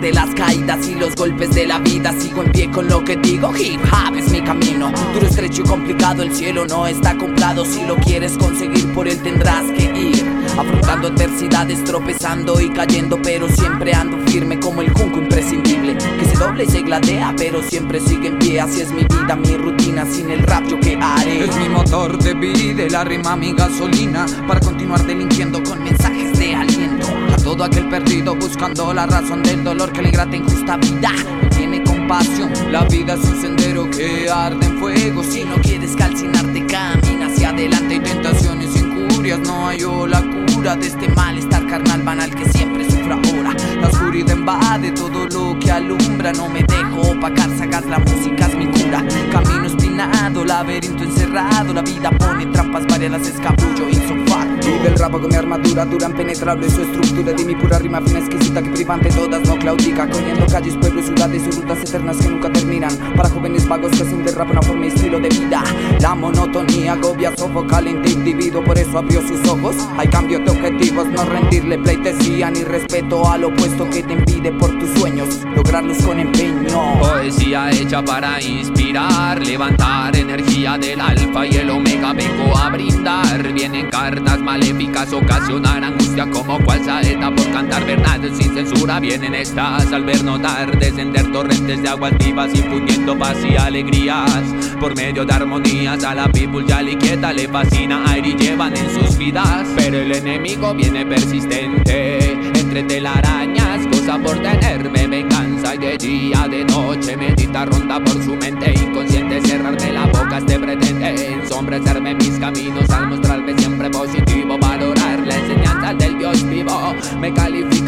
de las caídas y los golpes de la vida, sigo en pie con lo que digo. Hip hop es mi camino. Duro, estrecho y complicado, el cielo no está comprado. Si lo quieres conseguir, por él tendrás que ir. Afrontando adversidades, tropezando y cayendo, pero siempre ando firme como el junco imprescindible. Que se doble y se gladea, pero siempre sigue en pie. Así es mi vida, mi rutina. Sin el rap, yo qué haré. Es mi motor de vida, la rima mi gasolina. Para continuar delinquiendo con mensajes de aliento. Todo aquel perdido buscando la razón del dolor que le grata injusta vida. No tiene compasión. La vida es un sendero que arde en fuego. Si no quieres calcinarte, camina hacia adelante. Hay tentaciones, injurias, no hay la cura de este malestar carnal banal que siempre sufro ahora. La oscuridad invade todo lo que alumbra. No me dejo opacar, sacas la música es mi cura. Camino espinado, laberinto encerrado. La vida pone trampas variadas, escabullo insofacto. Y del rap con mi armadura dura, impenetrable su estructura. De mi pura rima fina exquisita que privante todas no claudica. Cogiendo calles, pueblos, ciudades y rutas eternas que nunca terminan. Para jóvenes vagos que hacen del rap una forma y estilo de vida. La monotonía agobia, sofoca al individuo, por eso abrió sus ojos. Hay cambio de objetivos, no rendirle pleitesía ni respeto al opuesto que te impide por tus sueños lograrlos con empeño. Poesía hecha para inspirar, levantar energía del alfa y el omega. Vengo a brindar, vienen cartas maléficas, ocasionar angustia como cual saeta por cantar verdades sin censura. Vienen estas al ver notar, descender torrentes de aguas vivas, infundiendo paz y alegrías. Por medio de armonías a la people ya le quieta, le fascina aire y llevan en sus vidas. Pero el enemigo viene persistente, entre telarañas, cosa por tenerme venganza. Y de día, de noche, medita, ronda por su mente inconsciente. Cerrarme la boca, este pretende ensombrecerme mis caminos al mostrarme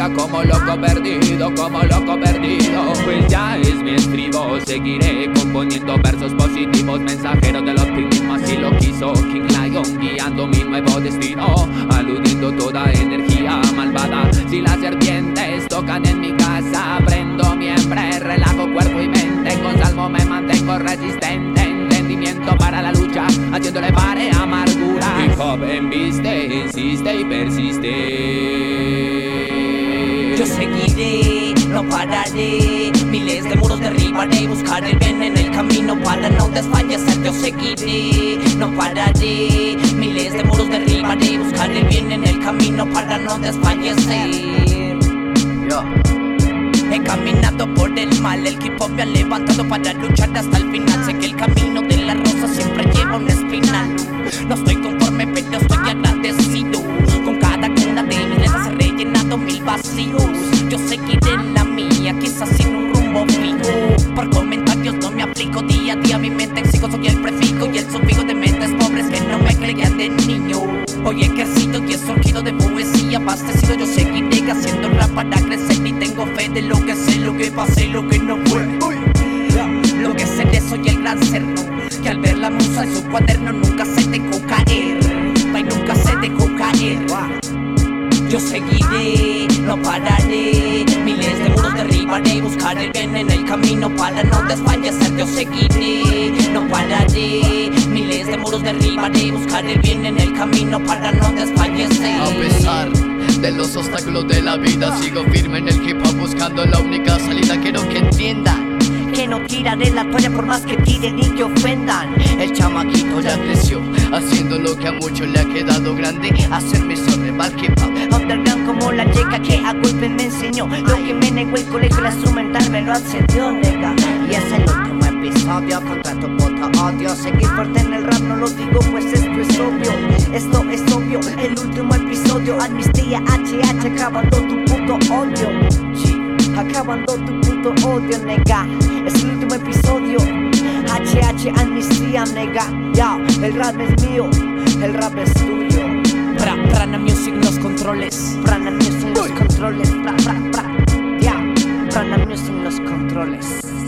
como loco perdido, como loco perdido. Pues ya es mi estribo, seguiré componiendo versos positivos, mensajeros del optimismo. Así lo quiso King Lion, guiando mi nuevo destino, aludiendo toda energía malvada. Si las serpientes tocan en mi casa, prendo miempre, relajo cuerpo y mente. Con salmo me mantengo resistente, entendimiento para la lucha, haciéndole pare amargura. Hip hop embiste, insiste y persiste. Seguiré, no pararé. Miles de muros derribaré. Buscar el bien en el camino para no desfallecer. Yo seguiré, no pararé. Miles de muros derribaré. Buscar el bien en el camino para no desfallecer. Yo. He caminado por el mal, el hop me ha levantado para luchar hasta el final. Sé que el camino quizás sin un rumbo fijo. Por comentarios no me aplico día a día, mi mente exijo. Soy el prefijo y el sufijo de mentes pobres que no me creían de niño. Hoy he crecido y he surgido de poesía, abastecido. Yo seguiré haciendo rap para crecer y tengo fe de lo que sé, lo que pasé, lo que no fue. Lo que seré, soy el gran Que al ver la musa en su cuaderno nunca se dejó caer Y nunca se dejó caer Yo seguiré, no pararé de muros derribaré Buscar el bien en el camino para no desfallecer. Yo seguiré, no pararé. Miles de muros derribaré Buscar el bien en el camino para no desfallecer. A pesar de los obstáculos de la vida Sigo firme en el hip hop buscando la única salida Quiero que entiendan que no tiraré la toalla por más que tiren y que ofendan. El chamaquito ya creció Haciendo lo que a muchos le ha quedado grande. Hacerme sobre mal hip hop Underground como la chica que a golpe me enseñó. Lo que me negó el colegio, la instrumental me lo accedió, nega. Y es el último episodio contra tu puto odio Seguir fuerte en el rap no lo digo pues esto es obvio. Esto es obvio, el último episodio. Amnistía HH acabando tu puto odio acabando tu puto odio, nega. Es el último episodio. HH Amnistía, nega. Ya, el rap es mío, el rap es tuyo. Pra, Prana Music los controles. Prana Music los controles. Pra, pra, pra. Ya, Prana Music los controles